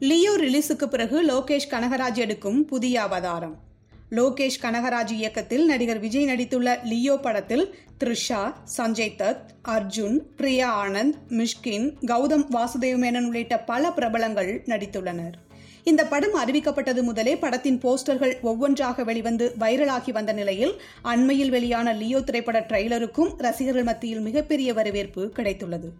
Leo ரிலீஸுக்கு பிறகு லோகேஷ் கனகராஜ் எடுக்கும் புதிய அவதாரம். லோகேஷ் கனகராஜ் இயக்கத்தில் நடிகர் விஜய் நடித்துள்ள லியோ படத்தில் த்ரிஷா சஞ்சய் தத் அர்ஜுன் பிரியா ஆனந்த் மிஷ்கின் கௌதம் வாசுதேவ் மேனன் உள்ளிட்ட பல பிரபலங்கள் நடித்துள்ளனர். இந்த படம் அறிவிக்கப்பட்டது முதலே படத்தின் போஸ்டர்கள் ஒவ்வொன்றாக வெளிவந்து வைரலாகி வந்த நிலையில் அண்மையில் வெளியான லியோ திரைப்பட ட்ரெய்லருக்கும் ரசிகர்கள் மத்தியில் மிகப்பெரிய வரவேற்பு கிடைத்துள்ளது.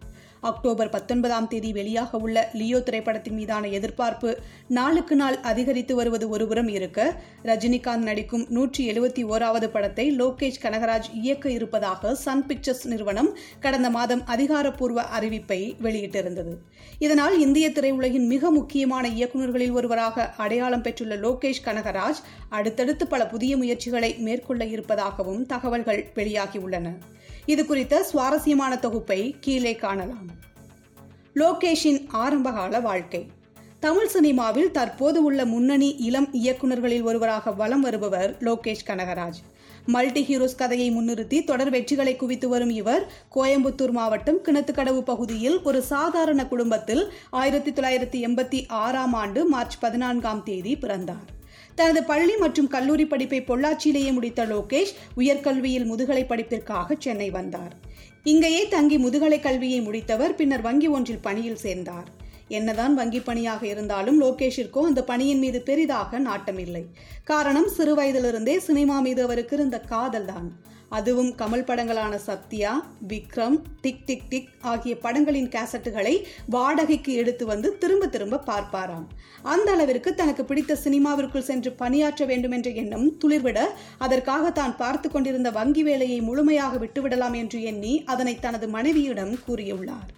அக்டோபர் பத்தொன்பதாம் தேதி வெளியாக உள்ள லியோ திரைப்படத்தின் மீதான எதிர்பார்ப்பு நாளுக்கு நாள் அதிகரித்து வருவது ஒருபுறம் இருக்க ரஜினிகாந்த் நடிக்கும் நூற்றி எழுபத்தி ஓராவது படத்தை லோகேஷ் கனகராஜ் இயக்க இருப்பதாக சன் பிக்சர்ஸ் நிறுவனம் கடந்த மாதம் அதிகாரப்பூர்வ அறிவிப்பை வெளியிட்டிருந்தது. இதனால் இந்திய திரையுலகின் மிக முக்கியமான இயக்குநர்களில் ஒருவராக அடையாளம் பெற்றுள்ள லோகேஷ் கனகராஜ் அடுத்தடுத்து பல புதிய முயற்சிகளை மேற்கொள்ள இருப்பதாகவும் தகவல்கள் வெளியாகியுள்ளன இது குறித்த சுவாரஸ்யமான தொகுப்பை கீழே காணலாம். லோகேஷின் ஆரம்பகால வாழ்க்கை. தமிழ் சினிமாவில் தற்போது உள்ள முன்னணி இளம் இயக்குநர்களில் ஒருவராக வலம் வருபவர் லோகேஷ் கனகராஜ். மல்டி ஹீரோஸ் கதையை முன்னிறுத்தி தொடர் வெற்றிகளை குவித்து வரும் இவர் கோயம்புத்தூர் மாவட்டம் கிணத்துக்கடவு பகுதியில் ஒரு சாதாரண குடும்பத்தில் ஆயிரத்தி தொள்ளாயிரத்தி எண்பத்தி ஆறாம் ஆண்டு மார்ச் பதினான்காம் தேதி பிறந்தார். தனது பள்ளி மற்றும் கல்லூரி படிப்பை பொள்ளாச்சியிலேயே முடித்த லோகேஷ் உயர்கல்வியில் முதுகலை படிப்பிற்காக சென்னை வந்தார். இங்கேயே தங்கி முதுகலை கல்வியை முடித்தவர் பின்னர் வங்கி ஒன்றில் பணியில் சேர்ந்தார். என்னதான் வங்கி பணியாக இருந்தாலும் லோகேஷிற்கோ அந்த பணியின் மீது பெரிதாக நாட்டமில்லை. காரணம் சிறு வயதிலிருந்தே சினிமா மீது அவருக்கு இருந்த காதல் தான் அதுவும் Kamal படங்களான Sathya Vikram tick tick tick ஆகிய படங்களின் கேசட்டுகளை வாடகைக்கு எடுத்து வந்து திரும்ப திரும்ப பார்ப்பாராம். அந்த அளவிற்கு தனக்கு பிடித்த சினிமாவிற்குள் சென்று பணியாற்ற வேண்டும் என்ற எண்ணம் துளிர்விட அதற்காக தான் பார்த்து கொண்டிருந்த வங்கி வேலையை முழுமையாக விட்டுவிடலாம் என்று எண்ணி அதனை தனது மனைவியிடம் கூறியுள்ளார்.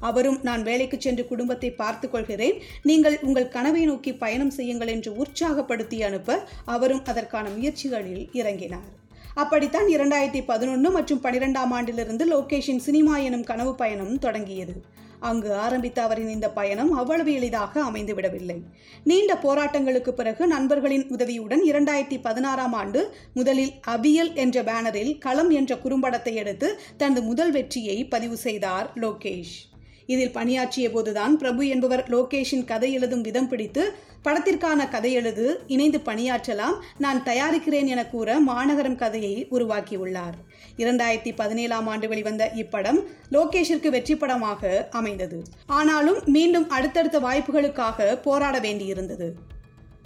அவரும் நான் வேலைக்கு சென்று குடும்பத்தை பார்த்துக் கொள்கிறேன். நீங்கள் உங்கள் கனவை நோக்கி பயணம் செய்யுங்கள் என்று உற்சாகப்படுத்தி அனுப்ப அவரும் அதற்கான முயற்சிகளில் இறங்கினார். அப்படித்தான் இரண்டாயிரத்தி பதினொன்று மற்றும் பனிரெண்டாம் ஆண்டிலிருந்து லோகேஷின் சினிமா எனும் கனவு பயணம் தொடங்கியது. அங்கு ஆரம்பித்த அவரின் இந்த பயணம் அவ்வளவு எளிதாக அமைந்துவிடவில்லை நீண்ட போராட்டங்களுக்கு பிறகு நண்பர்களின் உதவியுடன் இரண்டாயிரத்தி பதினாறாம் ஆண்டு முதலில் அபியல் என்ற பேனரில் களம் என்ற குறும்படத்தை எடுத்து தனது முதல் வெற்றியை பதிவு செய்தார் லோகேஷ். இதில் பணியாற்றிய போதுதான் பிரபு என்பவர் லோகேஷின் கதை எழுதும் விதம் பிடித்து படத்திற்கான கதை எழுது இணைந்து பணியாற்றலாம் நான் தயாரிக்கிறேன் என கூற மாநகரம் கதையை உருவாக்கியுள்ளார். இரண்டாயிரத்தி பதினேழாம் ஆண்டு வெளிவந்த இப்படம் லோகேஷிற்கு வெற்றி படமாக அமைந்தது. ஆனாலும் மீண்டும் அடுத்தடுத்த வாய்ப்புகளுக்காக போராட வேண்டியிருந்தது.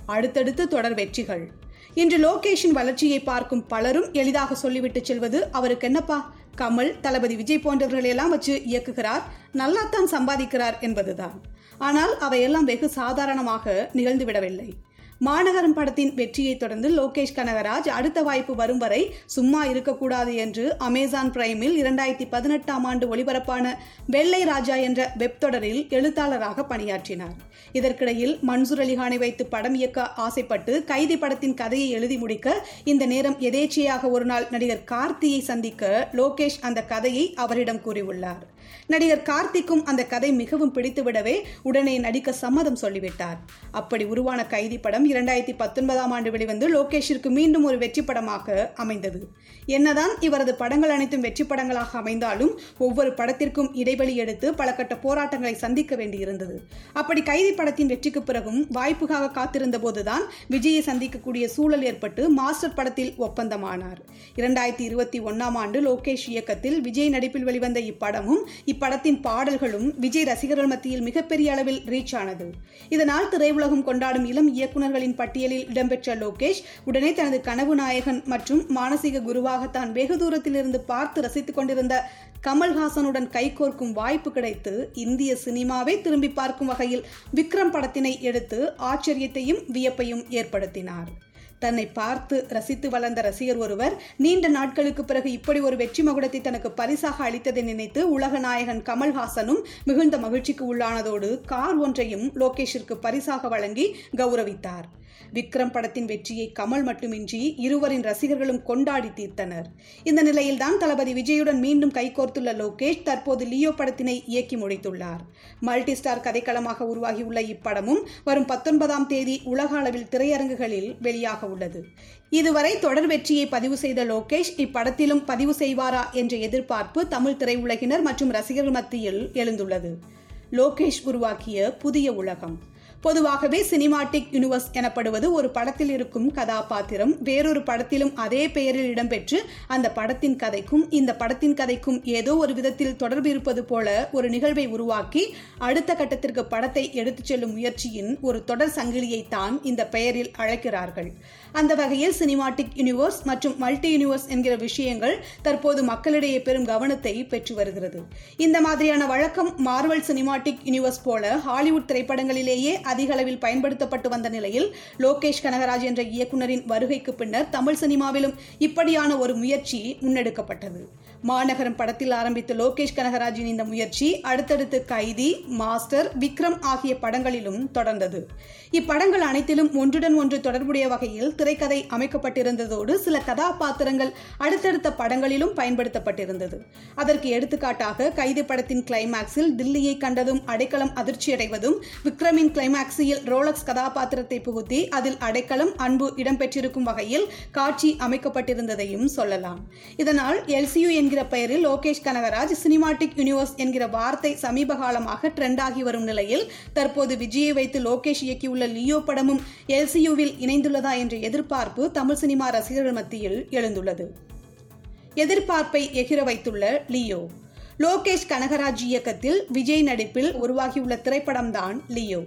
அடுத்தடுத்து தொடர் வெற்றிகள். இன்று லோகேஷின் வளர்ச்சியை பார்க்கும் பலரும் எளிதாக சொல்லிவிட்டு செல்வது அவருக்கு என்னப்பா கமல் தளபதி விஜய் போன்றவர்களையெல்லாம் வச்சு இயக்குகிறார். நல்லாத்தான் சம்பாதிக்கிறார் என்பதுதான். ஆனால் அவையெல்லாம் வெகு சாதாரணமாக நிகழ்ந்துவிடவில்லை. மாநகரம் படத்தின் வெற்றியை தொடர்ந்து லோகேஷ் கனகராஜ் அடுத்த வாய்ப்பு வரும் வரை சும்மா இருக்கக்கூடாது என்று அமேசான் பிரைமில் இரண்டாயிரத்தி பதினெட்டாம் ஆண்டு ஒளிபரப்பான வெள்ளை ராஜா என்ற வெப் தொடரில் எழுத்தாளராக பணியாற்றினார். இதற்கிடையில் மன்சூர் அலிகானை வைத்து படம் இயக்க ஆசைப்பட்டு கைதி படத்தின் கதையை எழுதி முடிக்க இந்த நேரம் எதேச்சையாக ஒரு நாள் நடிகர் கார்த்தியை சந்திக்க லோகேஷ் அந்த கதையை அவரிடம் கூறியுள்ளார். நடிகர் கார்த்திக்கும் அந்த கதை மிகவும் பிடித்துவிடவே உடனே நடிக்க சம்மதம் சொல்லிவிட்டார். அப்படி உருவான கைதி படம் இரண்டாயிரத்தி பத்தொன்பதாம் ஆண்டு வெளிவந்து லோகேஷிற்கு மீண்டும் ஒரு வெற்றி படமாக அமைந்தது. என்னதான் இவரது படங்கள் அனைத்தும் வெற்றி படங்களாக அமைந்தாலும் ஒவ்வொரு படத்திற்கும் இடைவெளி எடுத்து பல கட்ட போராட்டங்களை சந்திக்க வேண்டியிருந்தது. அப்படி கைதி படத்தின் வெற்றிக்கு பிறகும் வாய்ப்புக்காக காத்திருந்த போதுதான் விஜயை சந்திக்கக்கூடிய சூழல் ஏற்பட்டு மாஸ்டர் படத்தில் ஒப்பந்தமானார். இரண்டாயிரத்தி இருபத்தி ஒன்னாம் ஆண்டு லோகேஷ் இயக்கத்தில் விஜய் நடிப்பில் வெளிவந்த இப்படமும் இப்படத்தின் பாடல்களும் விஜய் ரசிகர்கள் மத்தியில் மிகப்பெரிய அளவில் ரீச் ஆனது. இதனால் திரையுலகம் கொண்டாடும் இளம் இயக்குநர்களின் பட்டியலில் இடம்பெற்ற லோகேஷ் உடனே தனது கனவு நாயகன் மற்றும் மானசீக குருவாக தான் வெகு தூரத்தில் இருந்து பார்த்து ரசித்துக் கொண்டிருந்த கமல்ஹாசனுடன் கைகோர்க்கும் வாய்ப்பு கிடைத்து இந்திய சினிமாவை திரும்பி பார்க்கும் வகையில் விக்ரம் படத்தினை எடுத்து ஆச்சரியத்தையும் வியப்பையும் ஏற்படுத்தினார். தன்னை பார்த்து ரசித்து வளர்ந்த ரசிகர் ஒருவர் நீண்ட நாட்களுக்கு பிறகு இப்படி ஒரு வெற்றி மகுடத்தை தனக்கு பரிசாக அளித்ததை நினைத்து உலக நாயகன் கமல்ஹாசனும் மிகுந்த மகிழ்ச்சிக்கு உள்ளானதோடு கார் ஒன்றையும் லோகேஷிற்கு பரிசாக வழங்கி கௌரவித்தார். விக்ரம் படத்தின் வெற்றியை கமல் மட்டுமின்றி இருவரின் ரசிகர்களும் கொண்டாடி தீர்த்தனர். இந்த நிலையில்தான் தளபதி விஜயுடன் மீண்டும் கைகோர்த்துள்ள லோகேஷ் தற்போது லியோ படத்தினை இயக்கி முடித்துள்ளார். மல்டி ஸ்டார் கதைக்களமாக உருவாகியுள்ள இப்படமும் வரும் பத்தொன்பதாம் தேதி உலக அளவில் திரையரங்குகளில் வெளியாக உள்ளது. இதுவரை தொடர் வெற்றியை பதிவு செய்த லோகேஷ் இப்படத்திலும் பதிவு செய்வாரா என்ற எதிர்பார்ப்பு தமிழ் திரையுலகினர் மற்றும் ரசிகர்கள் மத்தியில் எழுந்துள்ளது. லோகேஷ் உருவாக்கிய புதிய உலகம். பொதுவாகவே சினிமாட்டிக் யூனிவர்ஸ் எனப்படுவது ஒரு படத்தில் இருக்கும் கதாபாத்திரம். வேறொரு படத்திலும் அதே பெயரில் இடம்பெற்று அந்த படத்தின் கதைக்கும் இந்த படத்தின் கதைக்கும் ஏதோ ஒரு விதத்தில் தொடர்பு இருப்பது போல ஒரு நிகழ்வை உருவாக்கி அடுத்த கட்டத்திற்கு படத்தை எடுத்துச் செல்லும் முயற்சியின் ஒரு தொடர் சங்கிலியை தான் இந்த பெயரில் அழைக்கிறார்கள். அந்த வகையில் சினிமாட்டிக் யூனிவர்ஸ் மற்றும் மல்டி யூனிவர்ஸ் என்கிற விஷயங்கள் தற்போது மக்களிடையே பெரும் கவனத்தை பெற்று வருகிறது. இந்த மாதிரியான வழக்கம் மார்வல் சினிமாட்டிக் யூனிவர்ஸ் போல ஹாலிவுட் திரைப்படங்களிலேயே அதிக அளவில் பயன்படுத்தப்பட்டு வந்த நிலையில் லோகேஷ் கனகராஜ் என்ற இயக்குனரின் வருகைக்கு பின்னர் தமிழ் சினிமாவிலும் இப்படியான ஒரு முயற்சி முன்னெடுக்கப்பட்டது. மாநகரம் படத்தில் ஆரம்பித்த லோகேஷ் கனகராஜின் இந்த முயற்சி அடுத்தடுத்து கைதி மாஸ்டர் விக்ரம் ஆகிய படங்களிலும் தொடர்ந்தது. இப்படங்கள் அனைத்திலும் ஒன்றுடன் ஒன்று தொடர்புடைய வகையில் திரைக்கதை அமைக்கப்பட்டிருந்ததோடு சில கதாபாத்திரங்கள் அடுத்தடுத்த படங்களிலும் பயன்படுத்தப்பட்டிருந்தது. அதற்கு எடுத்துக்காட்டாக கைது படத்தின் கிளைமேக்ஸில் தில்லியை கண்டதும் அடைக்கலம் அதிர்ச்சியடைவதும் விக்ரமின் கிளைமாக்ஸில் ரோலக்ஸ் கதாபாத்திரத்தை புகுத்தி அதில் அடைக்கலம் அன்பு இடம்பெற்றிருக்கும் வகையில் காட்சி அமைக்கப்பட்டிருந்ததையும் சொல்லலாம். இதனால் எல்சியு என்கிற பெயரில் லோகேஷ் கனகராஜ் சினிமாட்டிக் யூனிவர்ஸ் என்கிற வார்த்தை சமீப காலமாக ட்ரெண்டாகி வரும் நிலையில் தற்போது விஜயை வைத்து லோகேஷ் இயக்கியுள்ள லியோ படமும் எல்சியுவில் இணைந்துள்ளதா என்ற எதிர்பார்ப்பு தமிழ் சினிமா ரசிகர்கள் மத்தியில் எழுந்துள்ளது. எதிர்பார்ப்பை எகிர வைத்துள்ள லியோ லோகேஷ் கனகராஜ் இயக்கத்தில் விஜய் நடிப்பில் உருவாகியுள்ள திரைப்படம்தான் லியோ.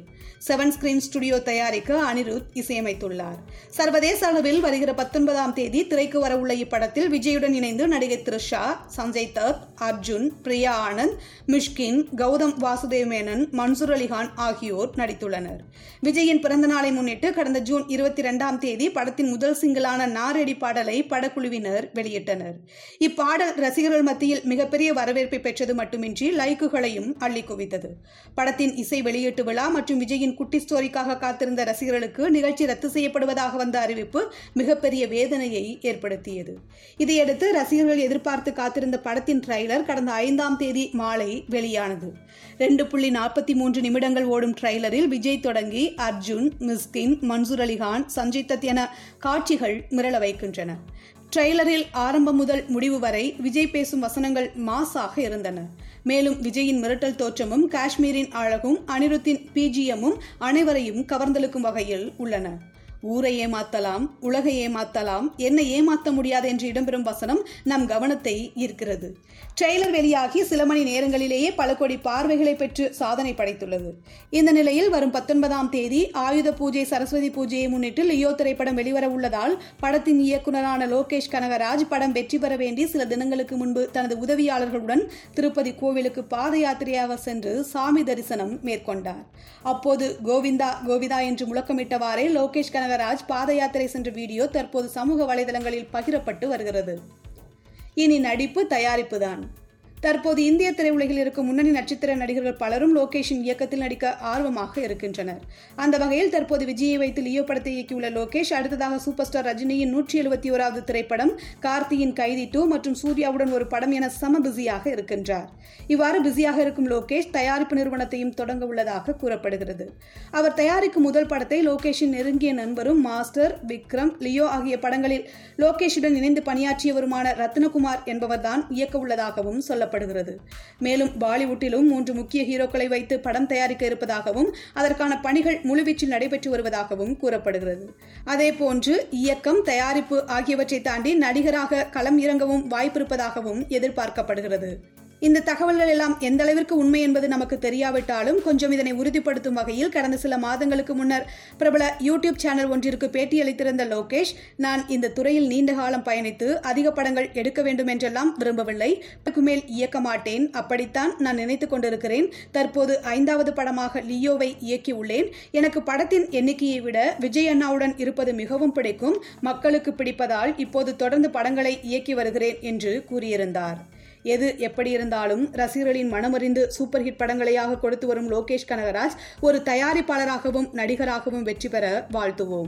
செவன் ஸ்கிரீன் ஸ்டுடியோ தயாரிக்க அனிருத் இசையமைத்துள்ளார். சர்வதேச அளவில் வருகிற பத்தொன்பதாம் தேதி திரைக்கு வரவுள்ள இப்படத்தில் விஜயுடன் இணைந்து நடிகை த்ரிஷா சஞ்சய் தத் அர்ஜுன் பிரியா ஆனந்த் மிஷ்கின் கௌதம் வாசுதேவ் மேனன் மன்சூர் அலிகான் ஆகியோர் நடித்துள்ளனர். விஜயின் பிறந்த நாளை முன்னிட்டு கடந்த ஜூன் இருபத்தி இரண்டாம் தேதி படத்தின் முதல் சிங்கிளான நாரடி பாடலை படக்குழுவினர் வெளியிட்டனர். இப்பாடல் ரசிகர்கள் மத்தியில் மிகப்பெரிய வரவேற்பை பெற்றது மட்டுமின்றி லைக்குகளையும் அள்ளி குவித்தது படத்தின் இசை வெளியீட்டு விழா மற்றும் விஜயின் குட்டி ஸ்டோரிக்காக காத்திருந்த ரசிகர்களுக்கு நிகழ்ச்சி ரத்து செய்யப்படுவதாக வந்த அறிவிப்பு மிகப்பெரிய வேதனையை ஏற்படுத்தியது. இதையடுத்து ரசிகர்கள் எதிர்பார்த்து காத்திருந்த படத்தின் ட்ரைலர் கடந்த ஐந்தாம் தேதி மாலை வெளியானது. ரெண்டு புள்ளி நாற்பத்தி மூன்று நிமிடங்கள் ஓடும் ட்ரைலரில் விஜய் தொடங்கி அர்ஜுன் மிஸ்கின் மன்சூர் அலிகான் சஞ்சய் தத் என காட்சிகள் மிரள வைக்கின்றன. ட்ரெய்லரில் ஆரம்பம் முதல் முடிவு வரை விஜய் பேசும் வசனங்கள் மாசாக இருந்தன. மேலும் விஜயின் மிரட்டல் தோற்றமும் காஷ்மீரின் அழகும் அனிருத்தின் பிஜிஎம்மும் அனைவரையும் கவர்ந்தெழுக்கும் வகையில் உள்ளன. ஊரை ஏமாத்தலாம் உலகை ஏமாத்தலாம் என்ன ஏமாத்த முடியாது என்று இடம்பெறும் வசனம் நம் கவனத்தை ஈர்க்கிறது. ட்ரெய்லர் வெளியாகி சில மணி நேரங்களிலேயே பல கோடி பார்வைகளை பெற்று சாதனை படைத்துள்ளது. இந்த நிலையில் வரும் பத்தொன்பதாம் தேதி ஆயுத பூஜை சரஸ்வதி பூஜையை முன்னிட்டு லியோ திரைப்படம் வெளிவர உள்ளதால் படத்தின் இயக்குநரான லோகேஷ் கனகராஜ் படம் வெற்றி பெற வேண்டி சில தினங்களுக்கு முன்பு தனது உதவியாளர்களுடன் திருப்பதி கோவிலுக்கு பாத யாத்திரையாக சென்று சாமி தரிசனம் மேற்கொண்டார். அப்போது கோவிந்தா கோவிதா என்று முழக்கமிட்டவாறே லோகேஷ் கனக கனகராஜ் பாத யாத்திரை சென்ற வீடியோ தற்போது சமூக வலைதளங்களில் பகிரப்பட்டு வருகிறது. இனி நடிப்பு தயாரிப்பு தான். தற்போது இந்திய திரையுலகில் இருக்கும் முன்னணி நட்சத்திர நடிகர்கள் பலரும் லோகேஷின் இயக்கத்தில் நடிக்க ஆர்வமாக இருக்கின்றனர். அந்த வகையில் தற்போது விஜயை வைத்து லியோ படத்தை இயக்கியுள்ள லோகேஷ் அடுத்ததாக சூப்பர் ஸ்டார் ரஜினியின் நூற்றி எழுபத்தி ஓராவது திரைப்படம் கார்த்தியின் கைதி டூ மற்றும் சூர்யாவுடன் ஒரு படம் என சம பிஸியாக இருக்கின்றார். இவ்வாறு பிஸியாக இருக்கும் லோகேஷ் தயாரிப்பு நிறுவனத்தையும் தொடங்க உள்ளதாக கூறப்படுகிறது. அவர் தயாரிக்கும் முதல் படத்தை லோகேஷின் நெருங்கிய நண்பரும் மாஸ்டர் விக்ரம் லியோ ஆகிய படங்களில் லோகேஷுடன் இணைந்து பணியாற்றியவருமான ரத்னகுமார் என்பவர்தான் இயக்க உள்ளதாகவும் சொல்ல சொல்லப்படுகிறது மேலும் பாலிவுட்டிலும் மூன்று முக்கிய ஹீரோக்களை வைத்து படம் தயாரிக்க இருப்பதாகவும் அதற்கான பணிகள் முழுவீச்சில் நடைபெற்று வருவதாகவும் கூறப்படுகிறது. அதேபோன்று இயக்கம் தயாரிப்பு ஆகியவற்றை தாண்டி நடிகராக களம் இறங்கவும் வாய்ப்பிருப்பதாகவும் எதிர்பார்க்கப்படுகிறது. இந்த தகவல்கள் எல்லாம் எந்த அளவிற்கு உண்மை என்பது நமக்கு தெரியாவிட்டாலும் கொஞ்சம் இதனை உறுதிப்படுத்தும் வகையில் கடந்த சில மாதங்களுக்கு முன்னர் பிரபல யூடியூப் சேனல் ஒன்றிற்கு பேட்டியளித்திருந்த லோகேஷ் நான் இந்த துறையில் நீண்ட காலம் பயணித்து அதிக படங்கள் எடுக்க வேண்டும் என்றெல்லாம் விரும்பவில்லை. மேல் இயக்க மாட்டேன். அப்படித்தான் நான் நினைத்துக் கொண்டிருக்கிறேன். தற்போது ஐந்தாவது படமாக லியோவை இயக்கியுள்ளேன். எனக்கு படத்தின் எண்ணிக்கையை விட விஜய் அண்ணாவுடன் இருப்பது மிகவும் பிடிக்கும். மக்களுக்கு பிடிப்பதால் இப்போது தொடர்ந்து படங்களை இயக்கி வருகிறேன் என்று கூறியிருந்தார். எது எப்படி இருந்தாலும் ரசிகர்களின் மனமறிந்து சூப்பர் ஹிட் படங்களையாக கொடுத்து வரும் லோகேஷ் கனகராஜ் ஒரு தயாரிப்பாளராகவும் நடிகராகவும் வெற்றி பெற வாழ்த்துவோம்.